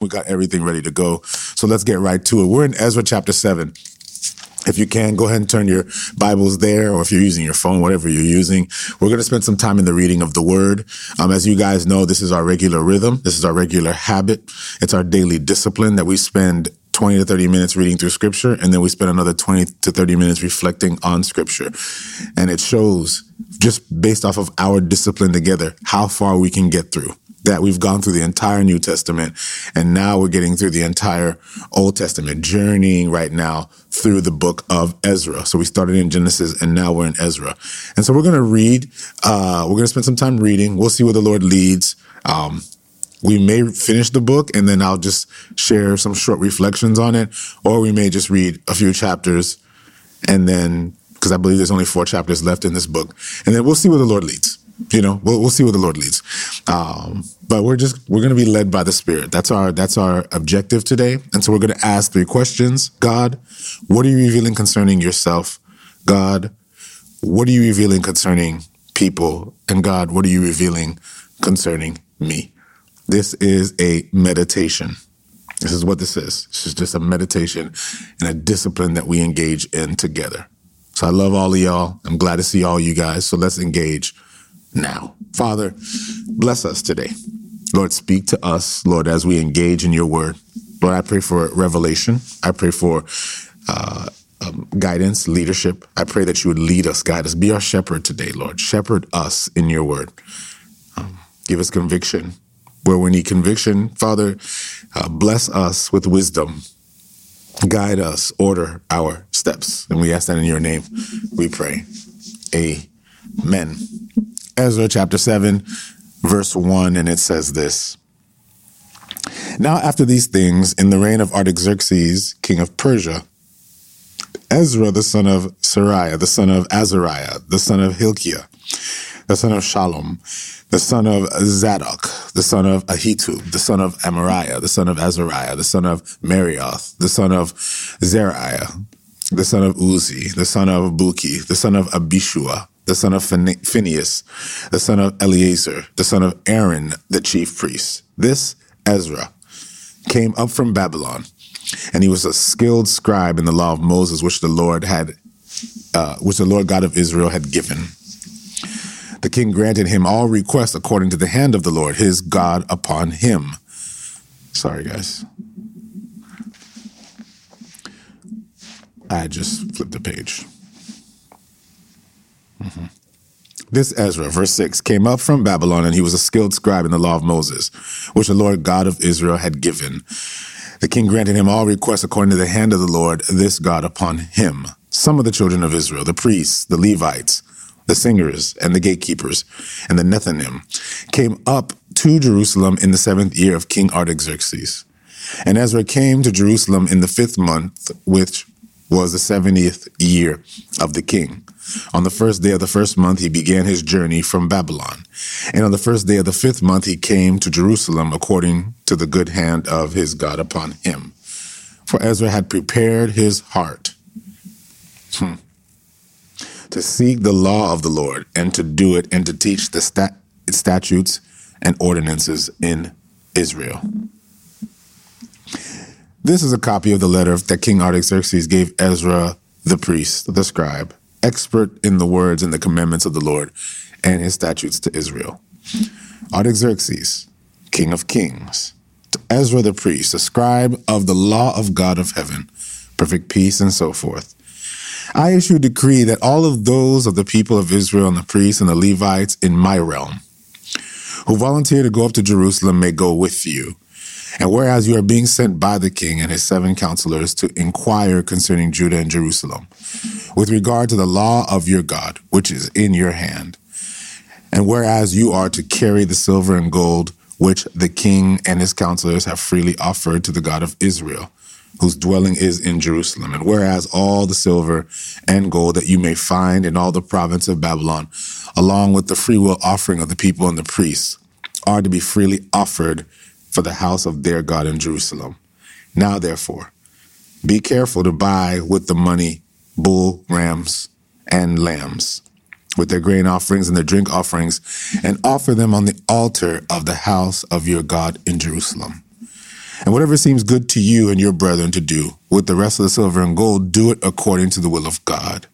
We got everything ready to go. So let's get right to it. We're in Ezra chapter 7. If you can, go ahead and turn your Bibles there, or if you're using your phone, whatever you're using. We're going to spend some time in the reading of the Word. Um, as you guys know, this is our regular rhythm. This is our regular habit. It's our daily discipline that we spend 20 to 30 minutes reading through Scripture, and then we spend another 20 to 30 minutes reflecting on Scripture. And it shows, just based off of our discipline together, how far we can get through that we've gone through the entire New Testament and now we're getting through the entire Old Testament, journeying right now through the book of Ezra. So we started in Genesis and now we're in Ezra. And so we're going to read, uh, we're going to spend some time reading. We'll see where the Lord leads. Um, we may finish the book and then I'll just share some short reflections on it, or we may just read a few chapters and then, because I believe there's only four chapters left in this book, and then we'll see where the Lord leads you know, we'll, we'll see where the Lord leads. Um, but we're just we're going to be led by the Spirit. That's our that's our objective today. And so we're going to ask three questions. God, what are you revealing concerning yourself? God, what are you revealing concerning people? And God, what are you revealing concerning me? This is a meditation. This is what this is. This is just a meditation and a discipline that we engage in together. So I love all of y'all. I'm glad to see all you guys. So let's engage now. Father, bless us today. Lord, speak to us, Lord, as we engage in your word. Lord, I pray for revelation. I pray for uh, um, guidance, leadership. I pray that you would lead us, guide us. Be our shepherd today, Lord. Shepherd us in your word. Um, give us conviction where we need conviction. Father, uh, bless us with wisdom. Guide us, order our steps. And we ask that in your name, we pray. Amen. Ezra chapter 7, verse 1, and it says this Now, after these things, in the reign of Artaxerxes, king of Persia, Ezra the son of Seraiah, the son of Azariah, the son of Hilkiah, the son of Shallum, the son of Zadok, the son of Ahitub, the son of Amariah, the son of Azariah, the son of Meraioth, the son of Zerahiah, the son of Uzzi, the son of Bukki, the son of Abishua, the son of Phinehas, the son of Eleazar, the son of Aaron, the chief priest. This Ezra came up from Babylon, and he was a skilled scribe in the law of Moses, which the Lord had, uh, which the Lord God of Israel had given. The king granted him all requests according to the hand of the Lord, his God, upon him. Sorry, guys. I just flipped the page. Mm-hmm. This Ezra, verse 6, came up from Babylon, and he was a skilled scribe in the law of Moses, which the Lord God of Israel had given. The king granted him all requests according to the hand of the Lord, this God upon him. Some of the children of Israel, the priests, the Levites, the singers, and the gatekeepers, and the Nethinim, came up to Jerusalem in the seventh year of King Artaxerxes. And Ezra came to Jerusalem in the fifth month, which was the seventieth year of the king. On the first day of the first month, he began his journey from Babylon. And on the first day of the fifth month, he came to Jerusalem according to the good hand of his God upon him. For Ezra had prepared his heart hmm, to seek the law of the Lord and to do it and to teach the stat- statutes and ordinances in Israel. This is a copy of the letter that King Artaxerxes gave Ezra the priest, the scribe, expert in the words and the commandments of the Lord and his statutes to Israel. Artaxerxes, king of kings, to Ezra the priest, a scribe of the law of God of heaven, perfect peace, and so forth. I issue a decree that all of those of the people of Israel and the priests and the Levites in my realm who volunteer to go up to Jerusalem may go with you and whereas you are being sent by the king and his seven counselors to inquire concerning Judah and Jerusalem, with regard to the law of your God, which is in your hand, and whereas you are to carry the silver and gold which the king and his counselors have freely offered to the God of Israel, whose dwelling is in Jerusalem, and whereas all the silver and gold that you may find in all the province of Babylon, along with the freewill offering of the people and the priests, are to be freely offered for the house of their God in Jerusalem. Now, therefore, be careful to buy with the money bull, rams, and lambs, with their grain offerings and their drink offerings, and offer them on the altar of the house of your God in Jerusalem. And whatever seems good to you and your brethren to do with the rest of the silver and gold, do it according to the will of God.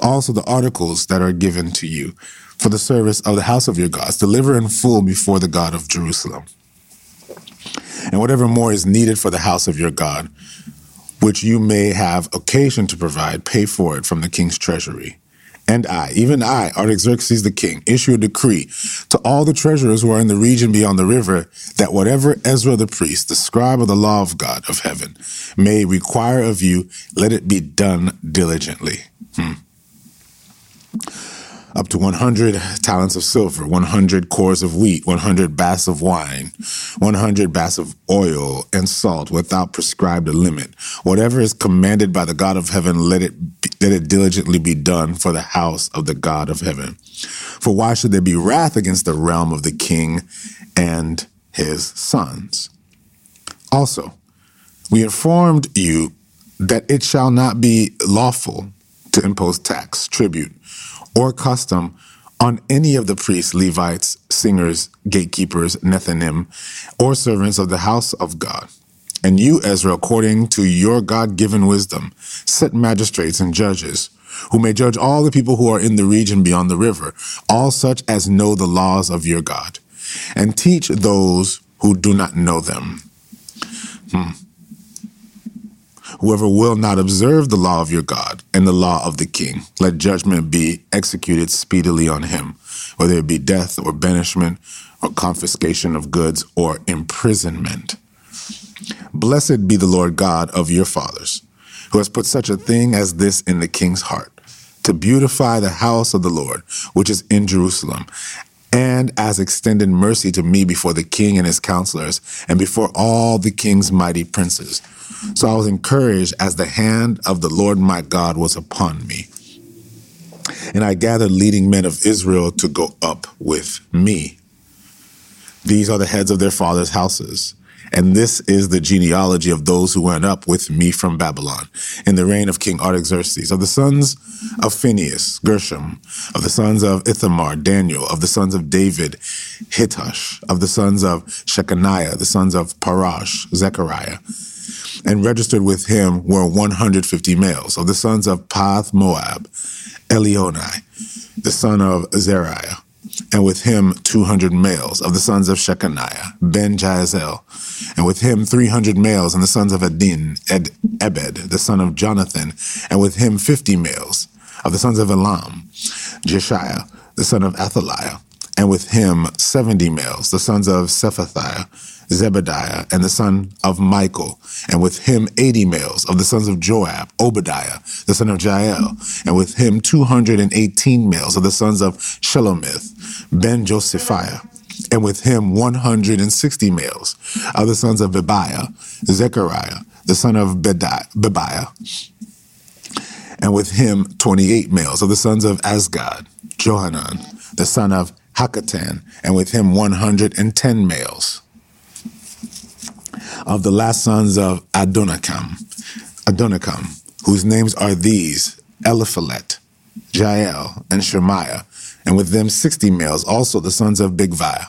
Also, the articles that are given to you for the service of the house of your gods, deliver in full before the God of Jerusalem. And whatever more is needed for the house of your God, which you may have occasion to provide, pay for it from the king's treasury. And I, even I, Artaxerxes the king, issue a decree to all the treasurers who are in the region beyond the river that whatever Ezra the priest, the scribe of the law of God of heaven, may require of you, let it be done diligently. Hmm up to 100 talents of silver, 100 cores of wheat, 100 baths of wine, 100 baths of oil and salt without prescribed a limit. Whatever is commanded by the God of heaven, let it, be, let it diligently be done for the house of the God of heaven. For why should there be wrath against the realm of the king and his sons? Also, we informed you that it shall not be lawful to impose tax, tribute, or custom on any of the priests, Levites, singers, gatekeepers, Nethinim, or servants of the house of God. And you, Ezra, according to your God given wisdom, set magistrates and judges who may judge all the people who are in the region beyond the river, all such as know the laws of your God, and teach those who do not know them. Hmm. Whoever will not observe the law of your God and the law of the king, let judgment be executed speedily on him, whether it be death or banishment or confiscation of goods or imprisonment. Blessed be the Lord God of your fathers, who has put such a thing as this in the king's heart, to beautify the house of the Lord, which is in Jerusalem, and as extended mercy to me before the king and his counselors, and before all the king's mighty princes. So I was encouraged as the hand of the Lord my God was upon me. And I gathered leading men of Israel to go up with me. These are the heads of their fathers' houses. And this is the genealogy of those who went up with me from Babylon in the reign of King Artaxerxes. Of the sons of Phinehas, Gershom. Of the sons of Ithamar, Daniel. Of the sons of David, Hattush. Of the sons of Shechaniah, the sons of Parash, Zechariah and registered with him were 150 males. Of the sons of Path Moab, Elionai, the son of Zeriah, and with him 200 males. Of the sons of Shechaniah, Ben Jahaziel, and with him 300 males. And the sons of Adin, Ed, Ebed, the son of Jonathan, and with him 50 males. Of the sons of Elam, Jeshiah, the son of Athaliah, and with him 70 males. The sons of Shephatiah, Zebediah, and the son of Michael, and with him eighty males of the sons of Joab, Obadiah, the son of Jael, and with him two hundred and eighteen males of the sons of Shelomith, Ben Josephiah, and with him one hundred and sixty males of the sons of Bebiah, Zechariah, the son of Bebiah, and with him twenty-eight males of the sons of Azgad, Johanan, the son of Hakkatan, and with him one hundred and ten males of the last sons of Adonikam, Adonikam, whose names are these, Eliphalet, Jael, and Shemaiah, and with them sixty males, also the sons of Bigvai,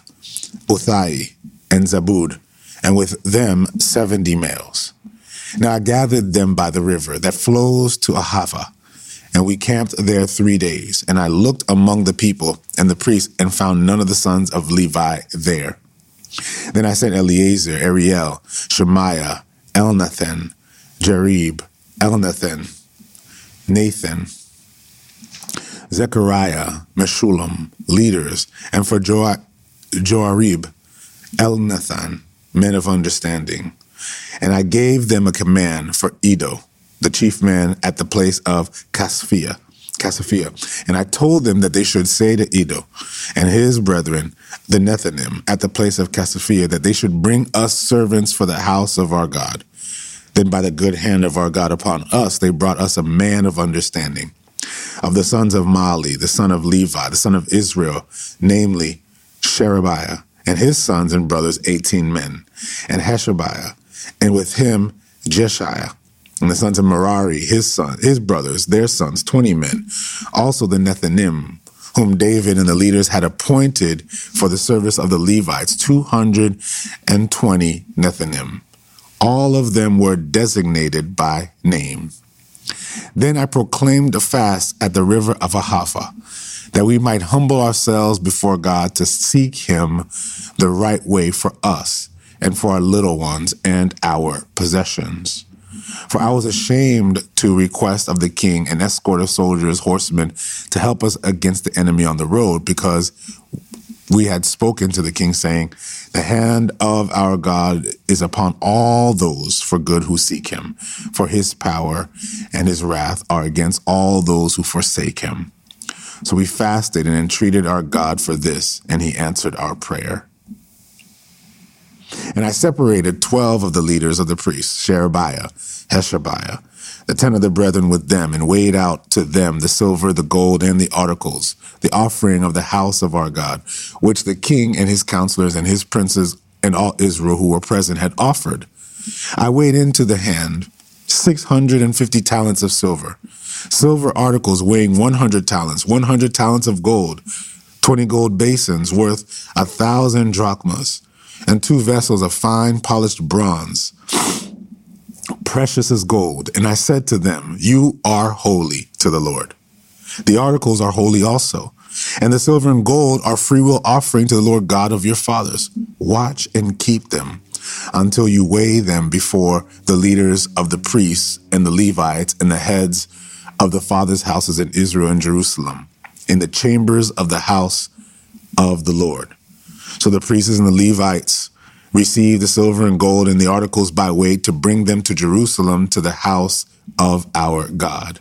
Uthai, and Zabud, and with them seventy males. Now I gathered them by the river that flows to Ahava, and we camped there three days. And I looked among the people and the priests and found none of the sons of Levi there. Then I sent Eleazar, Ariel, Shemaiah, Elnathan, Jarib, Elnathan, Nathan, Zechariah, Meshullam, leaders, and for jo- Joarib, Elnathan, men of understanding. And I gave them a command for Edo, the chief man at the place of Casphia, Casaphia. And I told them that they should say to Iddo and his brethren, the Nethinim, at the place of Casaphia, that they should bring us servants for the house of our God. Then by the good hand of our God upon us, they brought us a man of understanding. Of the sons of Mahli, the son of Levi, the son of Israel, namely Sherebiah, and his sons and brothers, 18 men, and Hashabiah, and with him Jeshiah, and the sons of Merari, his son, his brothers, their sons, 20 men. Also the Nethinim, whom David and the leaders had appointed for the service of the Levites, 220 Nethinim. All of them were designated by name. Then I proclaimed a fast at the river of Ahava, that we might humble ourselves before God to seek him the right way for us and for our little ones and our possessions. For I was ashamed to request of the king an escort of soldiers, horsemen, to help us against the enemy on the road, because we had spoken to the king, saying, The hand of our God is upon all those for good who seek him, for his power and his wrath are against all those who forsake him. So we fasted and entreated our God for this, and he answered our prayer. And I separated twelve of the leaders of the priests, Sherebiah, Hashabiah, the ten of the brethren with them, and weighed out to them the silver, the gold, and the articles, the offering of the house of our God, which the king and his counselors and his princes and all Israel who were present had offered. I weighed into the hand six hundred and fifty talents of silver, silver articles weighing one hundred talents, one hundred talents of gold, twenty gold basins worth a thousand drachmas, and two vessels of fine polished bronze precious as gold. And I said to them, You are holy to the Lord. The articles are holy also. And the silver and gold are freewill offering to the Lord God of your fathers. Watch and keep them until you weigh them before the leaders of the priests and the Levites and the heads of the fathers' houses in Israel and Jerusalem, in the chambers of the house of the Lord. So the priests and the Levites received the silver and gold and the articles by weight to bring them to Jerusalem to the house of our God.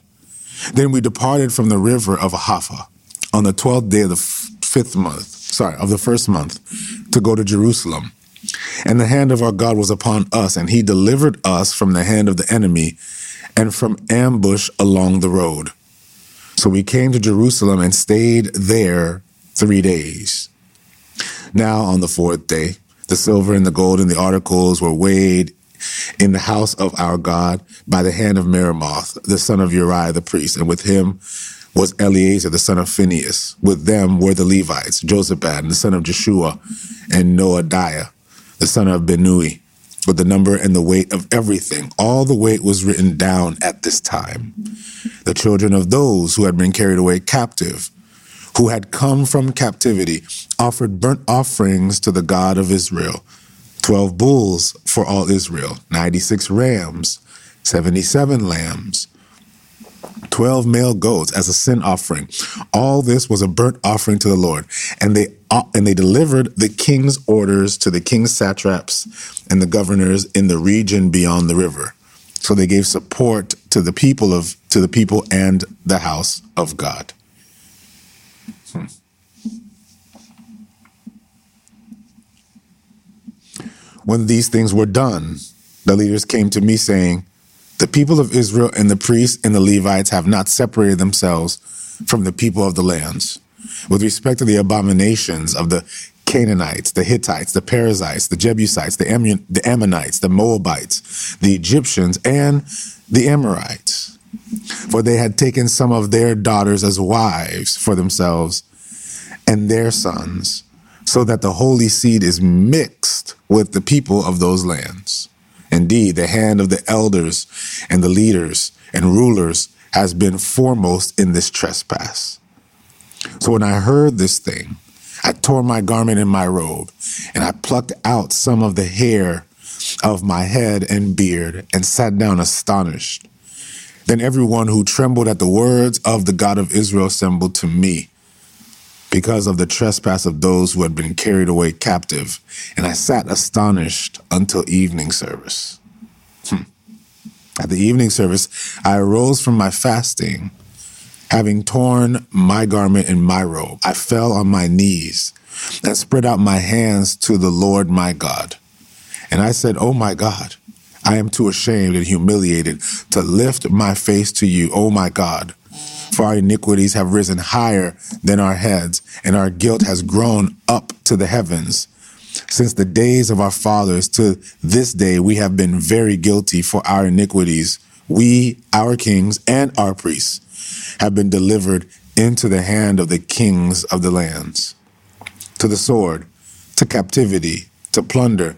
Then we departed from the river of Ahava on the 12th day of the fifth month, sorry, of the first month to go to Jerusalem. And the hand of our God was upon us, and he delivered us from the hand of the enemy and from ambush along the road. So we came to Jerusalem and stayed there three days. Now, on the fourth day, the silver and the gold and the articles were weighed in the house of our God by the hand of Meremoth, the son of Uriah the priest, and with him was Eleazar the son of Phinehas. With them were the Levites, Jozabad the son of Jeshua, and Noadiah the son of Benui, with the number and the weight of everything. All the weight was written down at this time. The children of those who had been carried away captive who had come from captivity, offered burnt offerings to the God of Israel 12 bulls for all Israel, 96 rams, 77 lambs, 12 male goats as a sin offering. All this was a burnt offering to the Lord. And they uh, and they delivered the king's orders to the king's satraps and the governors in the region beyond the river. So they gave support to the people of to the people and the house of God. When these things were done, the leaders came to me saying, The people of Israel and the priests and the Levites have not separated themselves from the people of the lands. With respect to the abominations of the Canaanites, the Hittites, the Perizzites, the Jebusites, the, Ammun- the Ammonites, the Moabites, the Egyptians, and the Amorites. For they had taken some of their daughters as wives for themselves and their sons so that the holy seed is mixed with the people of those lands. Indeed, the hand of the elders and the leaders and rulers has been foremost in this trespass. So when I heard this thing, I tore my garment and my robe, and I plucked out some of the hair of my head and beard, and sat down astonished. Then everyone who trembled at the words of the God of Israel assembled to me because of the trespass of those who had been carried away captive, and I sat astonished until evening service. Hmm. At the evening service, I arose from my fasting. Having torn my garment and my robe, I fell on my knees and spread out my hands to the Lord my God. And I said, Oh my God, I am too ashamed and humiliated to lift my face to you, oh my God for our iniquities have risen higher than our heads, and our guilt has grown up to the heavens. Since the days of our fathers to this day, we have been very guilty for our iniquities. We, our kings, and our priests have been delivered into the hand of the kings of the lands, to the sword, to captivity, to plunder,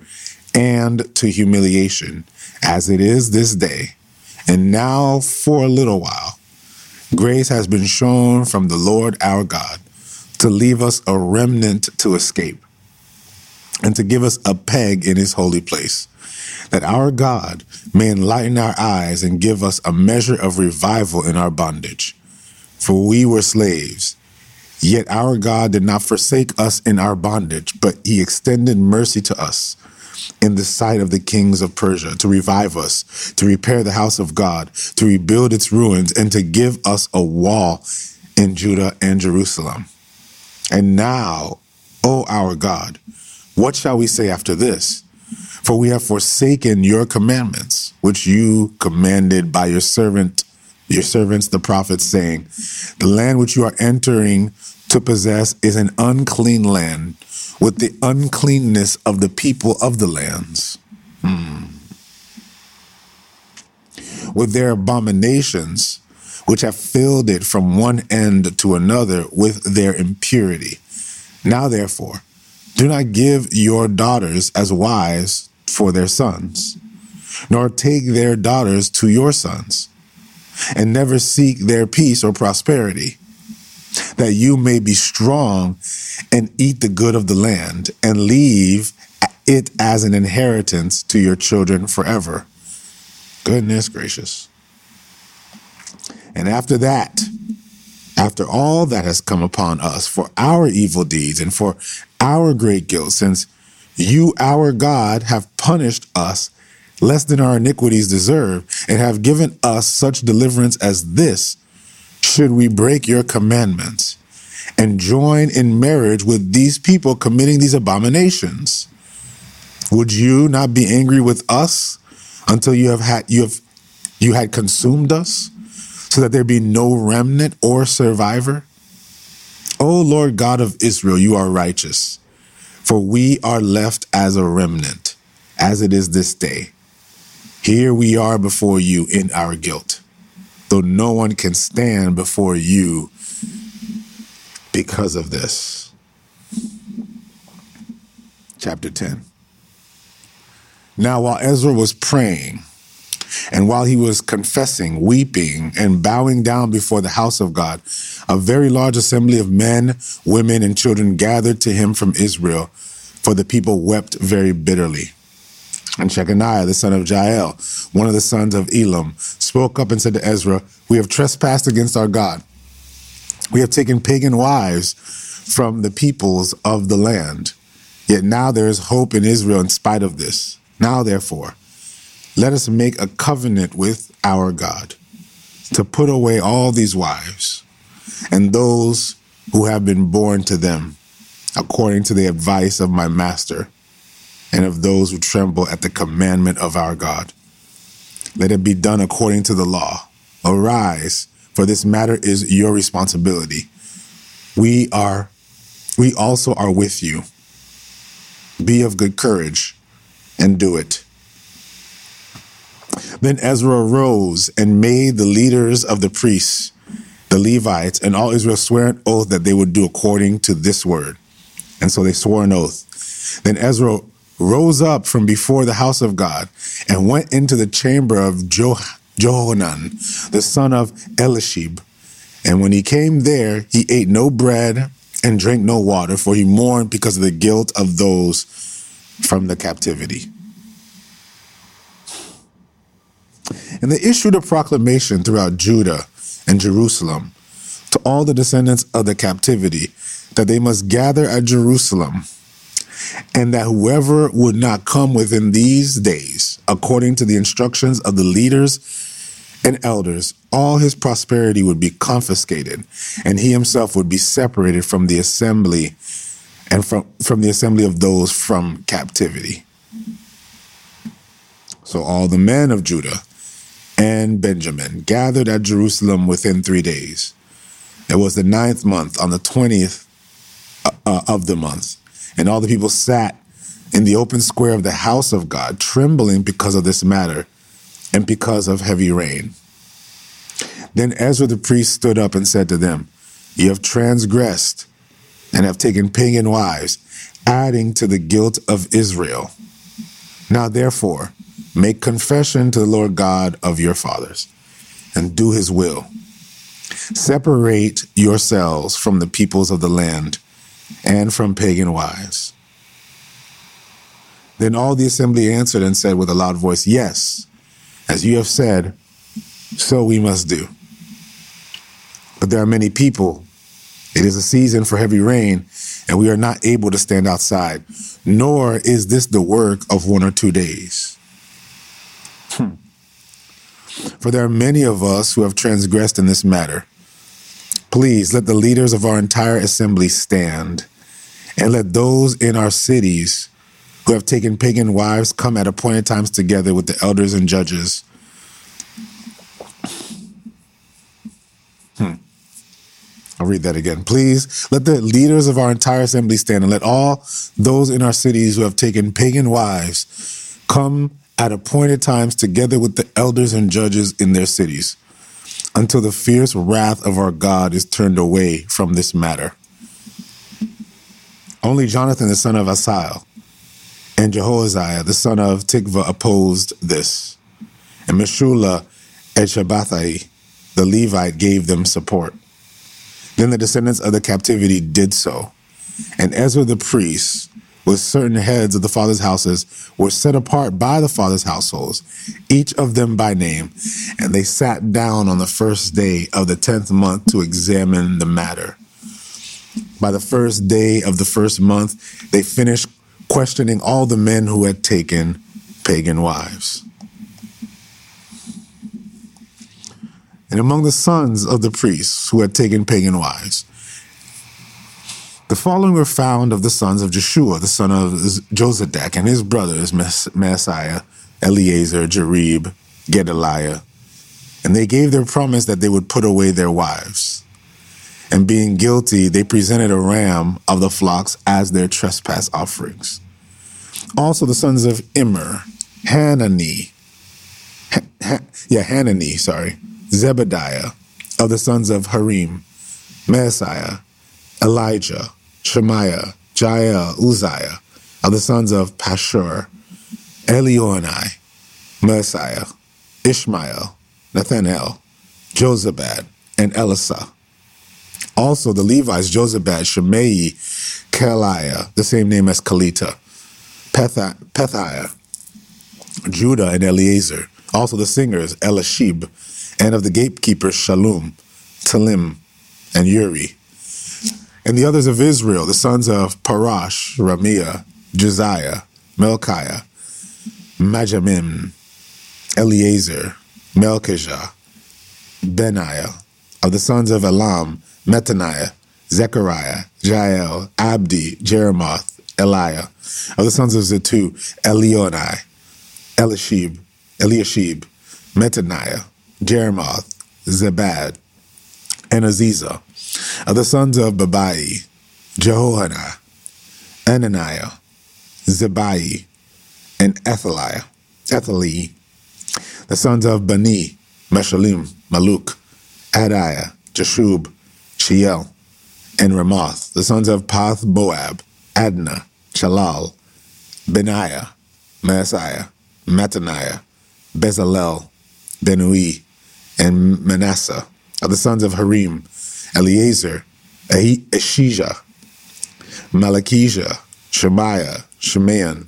and to humiliation, as it is this day. And now, for a little while, grace has been shown from the Lord our God to leave us a remnant to escape and to give us a peg in his holy place, that our God may enlighten our eyes and give us a measure of revival in our bondage. For we were slaves, yet our God did not forsake us in our bondage, but he extended mercy to us in the sight of the kings of Persia to revive us, to repair the house of God, to rebuild its ruins, and to give us a wall in Judah and Jerusalem. And now, O our God, what shall we say after this? For we have forsaken your commandments, which you commanded by your servant, your servants, the prophets, saying, The land which you are entering to possess is an unclean land with the uncleanness of the people of the lands. Hmm. With their abominations, which have filled it from one end to another with their impurity. Now, therefore, do not give your daughters as wives for their sons, nor take their daughters to your sons, and never seek their peace or prosperity, that you may be strong and eat the good of the land, and leave it as an inheritance to your children forever. Goodness gracious. And after that, after all that has come upon us for our evil deeds and for our great guilt, since you, our God, have punished us less than our iniquities deserve, and have given us such deliverance as this, should we break your commandments and join in marriage with these people committing these abominations? Would you not be angry with us until you have had you have you had consumed us? so that there be no remnant or survivor? O Lord God of Israel, you are righteous, for we are left as a remnant, as it is this day. Here we are before you in our guilt, though no one can stand before you because of this. Chapter 10. Now, while Ezra was praying, and while he was confessing, weeping, and bowing down before the house of God, a very large assembly of men, women, and children gathered to him from Israel, for the people wept very bitterly. And Shechaniah, the son of Jael, one of the sons of Elam, spoke up and said to Ezra, We have trespassed against our God. We have taken pagan wives from the peoples of the land. Yet now there is hope in Israel in spite of this. Now, therefore, let us make a covenant with our God to put away all these wives and those who have been born to them, according to the advice of my master and of those who tremble at the commandment of our God. Let it be done according to the law. Arise, for this matter is your responsibility. We are, we also are with you. Be of good courage and do it. Then Ezra rose and made the leaders of the priests, the Levites, and all Israel swear an oath that they would do according to this word. And so they swore an oath. Then Ezra rose up from before the house of God and went into the chamber of jo- Johanan, the son of Elishib. And when he came there, he ate no bread and drank no water, for he mourned because of the guilt of those from the captivity. And they issued a proclamation throughout Judah and Jerusalem to all the descendants of the captivity that they must gather at Jerusalem, and that whoever would not come within these days, according to the instructions of the leaders and elders, all his prosperity would be confiscated, and he himself would be separated from the assembly and from, from the assembly of those from captivity. So all the men of Judah and Benjamin gathered at Jerusalem within three days. It was the ninth month, on the 20th uh, of the month, and all the people sat in the open square of the house of God, trembling because of this matter and because of heavy rain. Then Ezra the priest stood up and said to them, You have transgressed and have taken pagan wives, adding to the guilt of Israel. Now, therefore, make confession to the Lord God of your fathers and do his will. Separate yourselves from the peoples of the land and from pagan wives. Then all the assembly answered and said with a loud voice, Yes, as you have said, so we must do. But there are many people. It is a season for heavy rain, and we are not able to stand outside, nor is this the work of one or two days. Hmm. For there are many of us who have transgressed in this matter. Please let the leaders of our entire assembly stand, and let those in our cities who have taken pagan wives come at appointed times together with the elders and judges. Hmm. I'll read that again. Please let the leaders of our entire assembly stand, and let all those in our cities who have taken pagan wives come at appointed times together with the elders and judges in their cities until the fierce wrath of our God is turned away from this matter. Only Jonathan, the son of Asahel, and Jehoaziah, the son of Tikva, opposed this. And Meshullah and Shabbethai, the Levite, gave them support. Then the descendants of the captivity did so. And Ezra the priest, with certain heads of the fathers' houses, were set apart by the fathers' households, each of them by name. And they sat down on the first day of the tenth month to examine the matter. By the first day of the first month, they finished questioning all the men who had taken pagan wives. And among the sons of the priests who had taken pagan wives, the following were found of the sons of Jeshua, the son of Jozadak, and his brothers, Maaseiah, Eleazar, Jarib, Gedaliah. And they gave their promise that they would put away their wives. And being guilty, they presented a ram of the flocks as their trespass offerings. Also the sons of Immer, Hanani, ha, ha, yeah, Hanani, sorry, Zebediah, of the sons of Harim, Maaseiah, Elijah, Shemaiah, Jael, Uzziah, of the sons of Pashur, Elioenai, Messiah, Ishmael, Nathanael, Josabad, and Elisah. Also the Levites, Josabad, Shemai, Kaliah, the same name as Kalita, Pethiah, Judah, and Eleazar. Also the singers, Elishib, and of the gatekeepers, Shalom, Talim, and Uri. And the others of Israel, the sons of Parash, Ramiah, Josiah, Melchiah, Majamim, Eleazar, Melchijah, Benaiah, of the sons of Elam, Metaniah, Zechariah, Jael, Abdi, Jeremoth, Eliah, of the sons of Zatu, Elionai, Elishib, Eliashib, Metaniah, Jeremoth, Zebad, and Aziza, of the sons of Babai, Jehohanan, Ananiah, Zebai, and Ethaliah, Ethali, the sons of Bani, Meshalim, Maluk, Adiah, Jashub, Chiel, and Ramoth, the sons of Path Moab, Adna, Chalal, Benaiah, Maaseiah, Mattaniah, Bezalel, Benui, and Manasseh, of the sons of Harim, Eleazar, Ashijah, Malachijah, Shemaiah, Shemayan,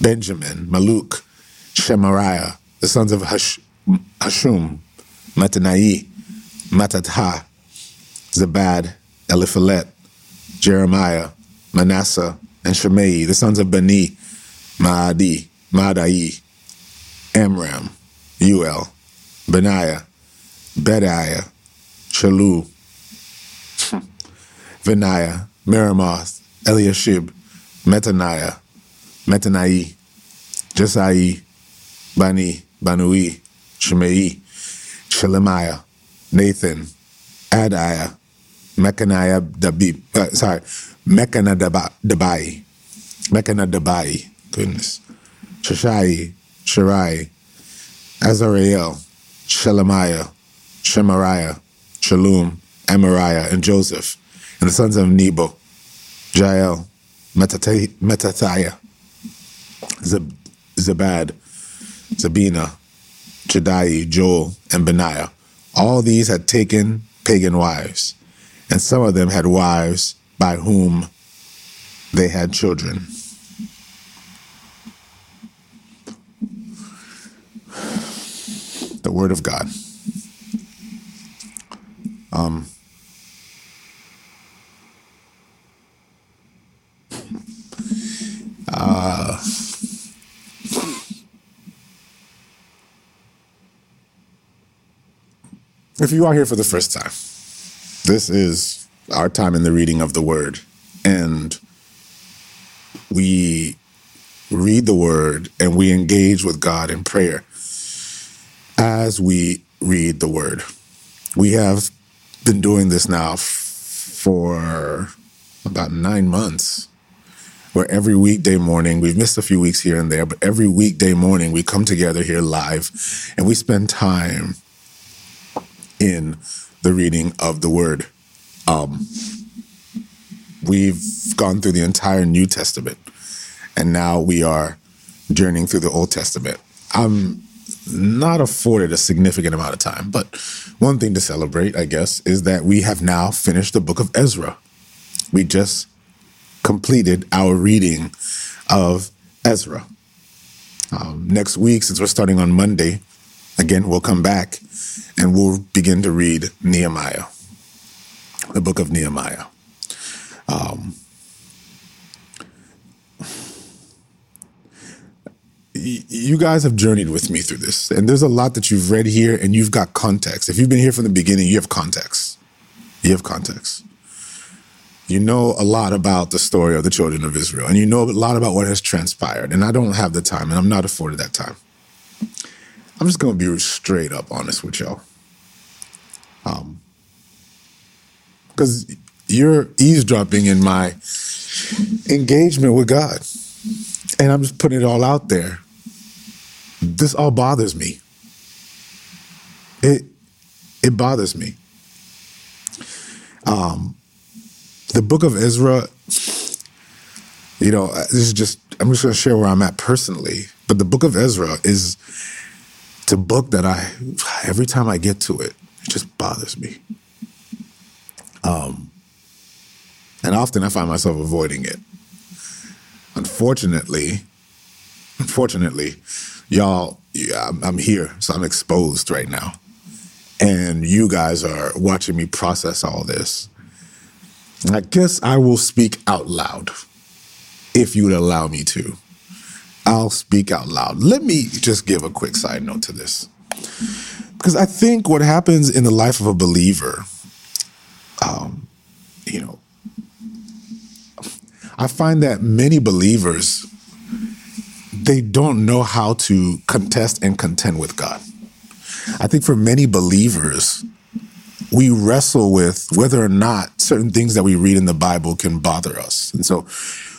Benjamin, Maluk, Shemariah, the sons of Hash, Hashum, Matanai, Matatha, Zabad, Eliphalet, Jeremiah, Manasseh, and Shimei, the sons of Bani, Maadi, Madai, Amram, Uel, Benaiah, Bediah, Shalu, Vaniah, Merimoth, Eliashib, Metaniah, Metanai, Jesai, Bani, Banui, Shemai, Shelemiah, Nathan, Adiah, Mechaniah, Dabib, uh, sorry, Mechana Dabai, Mechana Dabai, goodness, Shashai, Shirai, Azariel, Shelemiah, Shemariah, Shalom, Amariah, and Joseph, and the sons of Nebo, Jael, Metathiah, Zeb, Zabad, Zabina, Jadai, Joel, and Benaiah. All these had taken pagan wives, and some of them had wives by whom they had children. The Word of God. Um, if you are here for the first time, this is our time in the reading of the Word. And we read the Word and we engage with God in prayer as we read the Word. We have been doing this now for about nine months, where every weekday morning, we've missed a few weeks here and there, but every weekday morning we come together here live and we spend time in the reading of the Word. Um, we've gone through the entire New Testament, and now we are journeying through the Old Testament. I'm not afforded a significant amount of time, but one thing to celebrate, I guess, is that we have now finished the book of Ezra. We just completed our reading of Ezra. Um, next week, since we're starting on Monday, again, we'll come back and we'll begin to read Nehemiah, the book of Nehemiah. Um, you guys have journeyed with me through this, and there's a lot that you've read here, and you've got context. If you've been here from the beginning, you have context. You have context. You know a lot about the story of the children of Israel, and you know a lot about what has transpired. And I don't have the time, and I'm not afforded that time. I'm just going to be straight up honest with y'all. Um, because you're eavesdropping in my engagement with God. And I'm just putting it all out there. This all bothers me. It it bothers me. Um the book of Ezra, you know, uh, this is just I'm just gonna share where I'm at personally. But the book of Ezra is a book that I every time I get to it, it just bothers me. Um and often I find myself avoiding it. Unfortunately, unfortunately, y'all, yeah, I'm, I'm here, so I'm exposed right now. And you guys are watching me process all this. I guess I will speak out loud if you would allow me to. I'll speak out loud. Let me just give a quick side note to this. Because I think what happens in the life of a believer, um, you know, I find that many believers they don't know how to contest and contend with God. I think for many believers, we wrestle with whether or not certain things that we read in the Bible can bother us. And so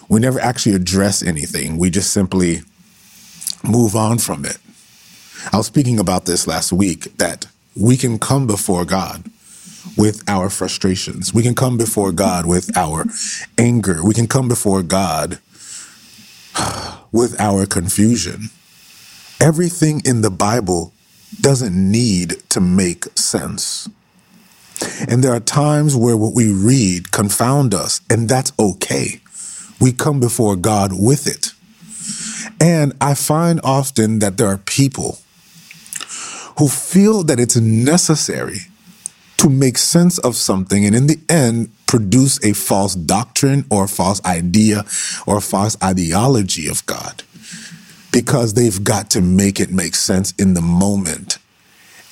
we never actually address anything. We just simply move on from it. I was speaking about this last week that we can come before God with our frustrations. We can come before God with our anger. We can come before God with our confusion. Everything in the Bible doesn't need to make sense. And there are times where what we read confound us, and that's okay. We come before God with it. And I find often that there are people who feel that it's necessary to make sense of something and in the end produce a false doctrine or false idea or false ideology of God because they've got to make it make sense in the moment.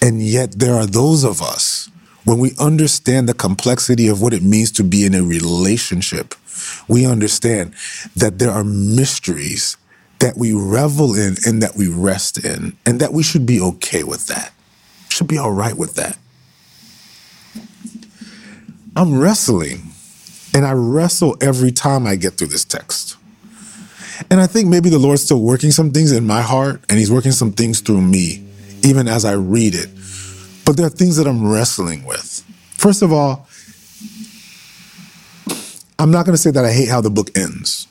And yet there are those of us when we understand the complexity of what it means to be in a relationship, we understand that there are mysteries that we revel in and that we rest in, and that we should be okay with that. Should be all right with that. I'm wrestling, and I wrestle every time I get through this text. And I think maybe the Lord's still working some things in my heart, and He's working some things through me, even as I read it. But there are things that I'm wrestling with. First of all, I'm not going to say that I hate how the book ends.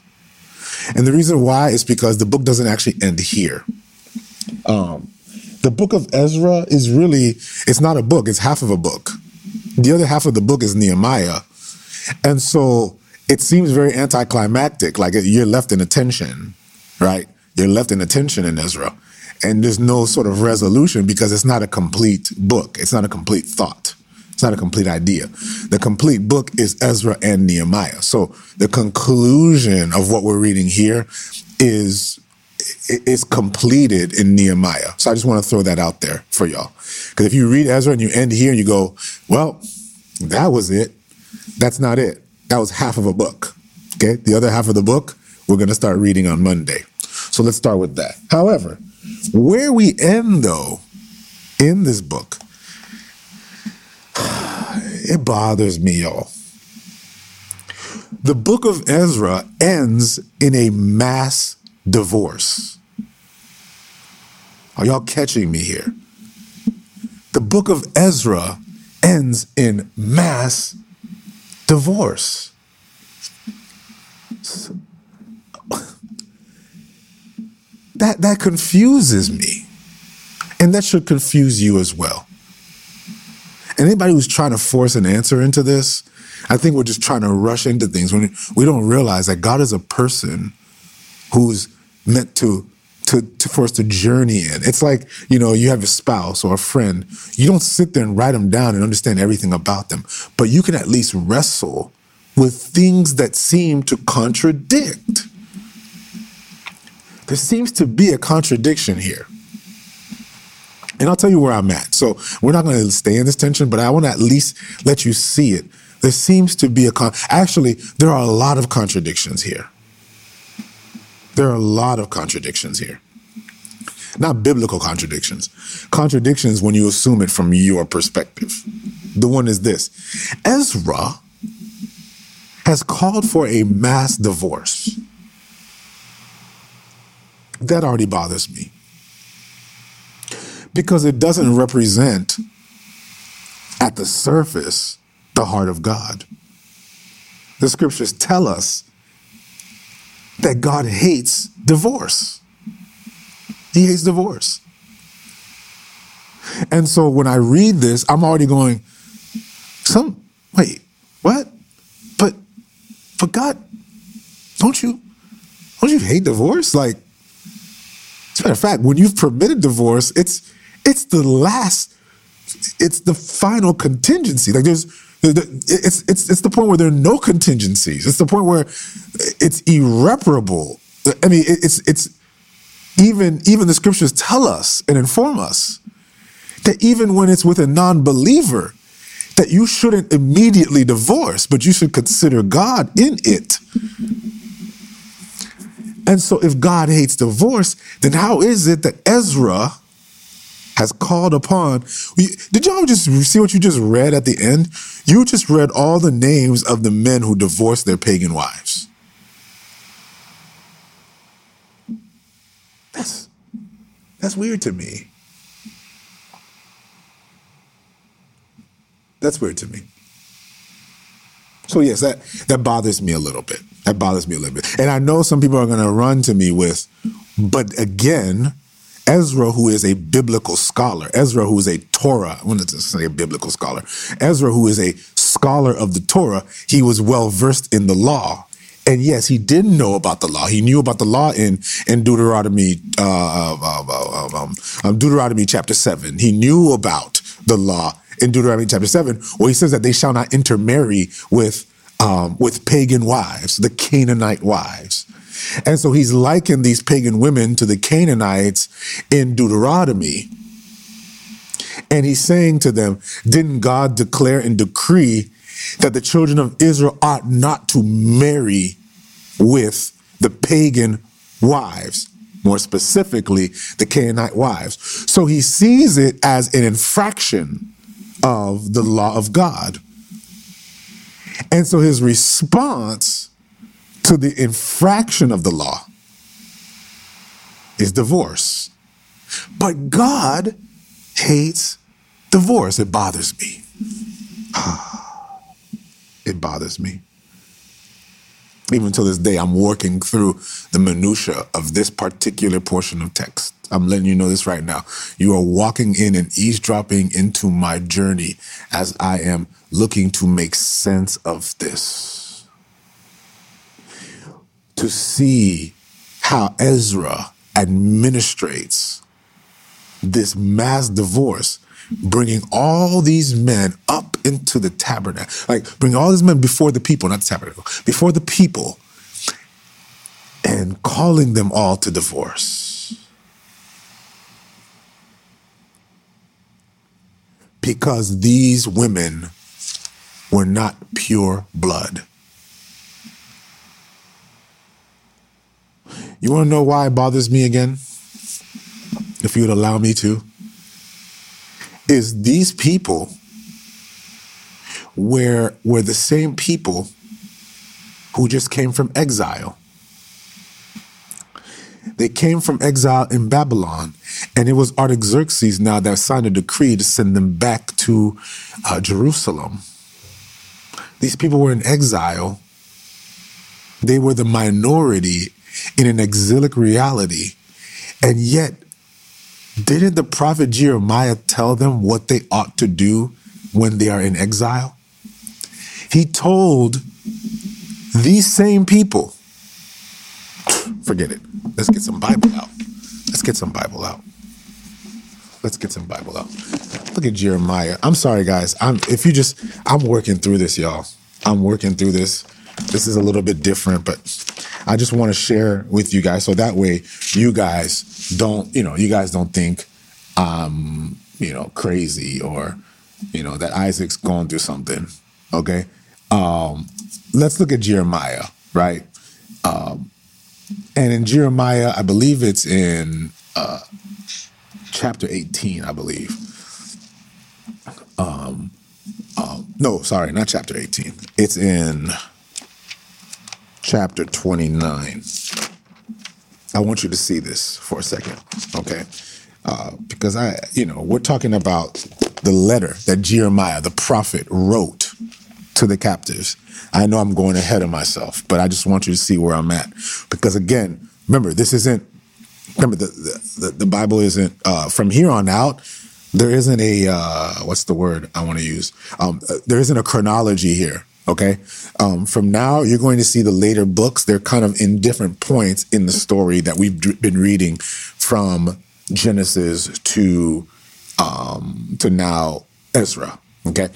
And the reason why is because the book doesn't actually end here. Um, the book of Ezra is really, it's not a book, it's half of a book. The other half of the book is Nehemiah. And so it seems very anticlimactic, like you're left in a tension, right? You're left in a tension in Ezra. And there's no sort of resolution because it's not a complete book, it's not a complete thought. It's not a complete idea. The complete book is Ezra and Nehemiah. So the conclusion of what we're reading here is is completed in Nehemiah. So I just want to throw that out there for y'all. Because if you read Ezra and you end here and you go, well, that was it. That's not it. That was half of a book. Okay. The other half of the book, we're going to start reading on Monday. So let's start with that. However, where we end though in this book, it bothers me, y'all. The book of Ezra ends in a mass divorce. Are y'all catching me here? The book of Ezra ends in mass divorce. That, that confuses me. And that should confuse you as well. Anybody who's trying to force an answer into this, I think we're just trying to rush into things when we don't realize that God is a person who's meant to to, to, for us to journey in. It's like, you know, you have a spouse or a friend. You don't sit there and write them down and understand everything about them, but you can at least wrestle with things that seem to contradict. There seems to be a contradiction here. And I'll tell you where I'm at. So we're not going to stay in this tension, but I want to at least let you see it. There seems to be a con. Actually, there are a lot of contradictions here. There are a lot of contradictions here. Not biblical contradictions, contradictions when you assume it from your perspective. The one is this Ezra has called for a mass divorce. That already bothers me because it doesn't represent at the surface the heart of God. The scriptures tell us that God hates divorce. He hates divorce. And so when I read this, I'm already going, some wait, what? But but God, don't you don't you hate divorce? Like, matter of fact, when you've permitted divorce, it's it's the last, it's the final contingency. Like there's it's it's it's the point where there are no contingencies. It's the point where it's irreparable. I mean, it's it's even even the scriptures tell us and inform us that even when it's with a non-believer, that you shouldn't immediately divorce, but you should consider God in it. And so, if God hates divorce, then how is it that Ezra has called upon. Did y'all just see what you just read at the end? You just read all the names of the men who divorced their pagan wives. That's that's weird to me. That's weird to me. So yes, that that bothers me a little bit. That bothers me a little bit. And I know some people are going to run to me with, but again, Ezra, who is a biblical scholar, Ezra, who is a Torah, I wanted to say a biblical scholar, Ezra, who is a scholar of the Torah, he was well versed in the law. And yes, he didn't know about the law. He knew about the law in in Deuteronomy, uh, uh, uh, um, um, Deuteronomy chapter seven. He knew about the law in Deuteronomy chapter seven, where he says that they shall not intermarry with um, with pagan wives, the Canaanite wives. And so he's likened these pagan women to the Canaanites in Deuteronomy. And he's saying to them, Didn't God declare and decree that the children of Israel ought not to marry with the pagan wives? More specifically, the Canaanite wives. So he sees it as an infraction of the law of God. And so his response to the infraction of the law is divorce. But God hates divorce. It bothers me. it bothers me. even to this day, I'm working through the minutia of this particular portion of text. I'm letting you know this right now. You are walking in and eavesdropping into my journey as I am looking to make sense of this. To see how Ezra administrates this mass divorce, bringing all these men up into the tabernacle, like bring all these men before the people, not the tabernacle, before the people, and calling them all to divorce. Because these women were not pure blood. You want to know why it bothers me again? If you would allow me to. Is these people were, were the same people who just came from exile. They came from exile in Babylon, and it was Artaxerxes now that signed a decree to send them back to uh, Jerusalem. These people were in exile. They were the minority in an exilic reality. And yet, didn't the prophet Jeremiah tell them what they ought to do when they are in exile? He told these same people, forget it. Let's get some Bible out. Let's get some Bible out. Let's get some Bible out. Look at Jeremiah. I'm sorry, guys. I'm if you just I'm working through this, y'all. I'm working through this. This is a little bit different, but I just want to share with you guys so that way you guys don't, you know, you guys don't think um, you know, crazy or you know that Isaac's going through something. Okay. Um, let's look at Jeremiah, right? Um, and in Jeremiah, I believe it's in uh, chapter 18, I believe. Um, um, no, sorry, not chapter 18. It's in chapter 29. I want you to see this for a second, okay? Uh, because I, you know, we're talking about the letter that Jeremiah, the prophet, wrote to the captives. I know I'm going ahead of myself, but I just want you to see where I'm at. Because again, remember, this isn't, remember, the, the, the Bible isn't, uh, from here on out, there isn't a, uh, what's the word I want to use? Um, uh, there isn't a chronology here. Okay. Um, from now, you're going to see the later books. They're kind of in different points in the story that we've d- been reading from Genesis to um, to now Ezra. Okay.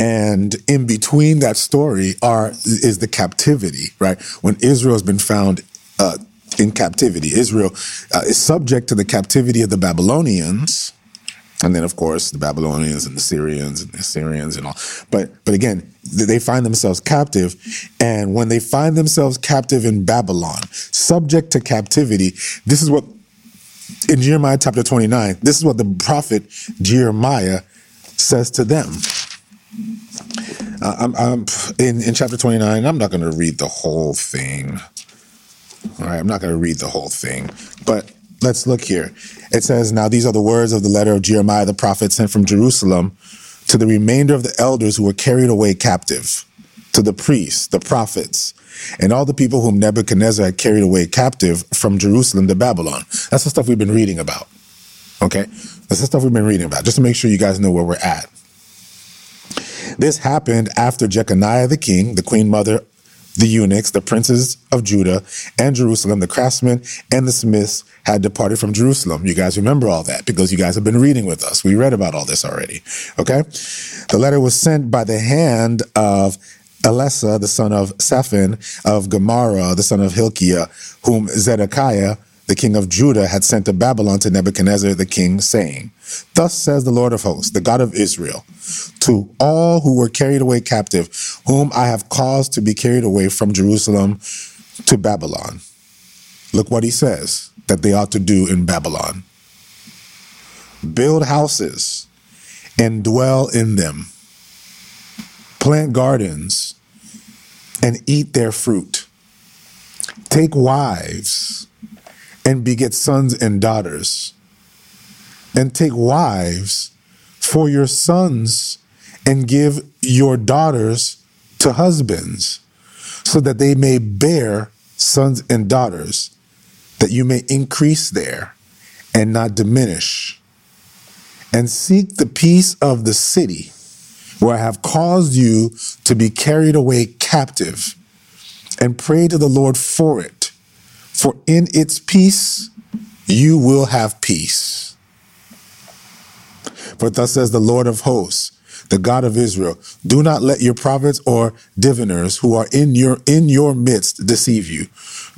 And in between that story are is the captivity, right? When Israel has been found uh, in captivity, Israel uh, is subject to the captivity of the Babylonians, and then of course the Babylonians and the Syrians and the Assyrians and all. But but again, they find themselves captive, and when they find themselves captive in Babylon, subject to captivity, this is what in Jeremiah chapter 29, this is what the prophet Jeremiah says to them. Uh, I'm, I'm in, in chapter 29, I'm not going to read the whole thing. All right, I'm not going to read the whole thing, but let's look here. It says, Now these are the words of the letter of Jeremiah the prophet sent from Jerusalem to the remainder of the elders who were carried away captive, to the priests, the prophets, and all the people whom Nebuchadnezzar had carried away captive from Jerusalem to Babylon. That's the stuff we've been reading about. Okay? That's the stuff we've been reading about, just to make sure you guys know where we're at. This happened after Jeconiah the king, the queen mother, the eunuchs, the princes of Judah and Jerusalem, the craftsmen and the smiths had departed from Jerusalem. You guys remember all that because you guys have been reading with us. We read about all this already. Okay? The letter was sent by the hand of Elasah, the son of Shaphan, of Gemariah, the son of Hilkiah, whom Zedekiah, the king of Judah, had sent to Babylon to Nebuchadnezzar the king, saying, Thus says the Lord of hosts, the God of Israel, to all who were carried away captive, whom I have caused to be carried away from Jerusalem to Babylon. Look what he says that they ought to do in Babylon. Build houses and dwell in them, plant gardens and eat their fruit, take wives and beget sons and daughters, and take wives for your sons and give your daughters to husbands, so that they may bear sons and daughters, that you may increase there and not diminish. And seek the peace of the city where I have caused you to be carried away captive, and pray to the Lord for it. For in its peace you will have peace. For thus says the Lord of hosts, the God of Israel, do not let your prophets or diviners who are in your in your midst deceive you,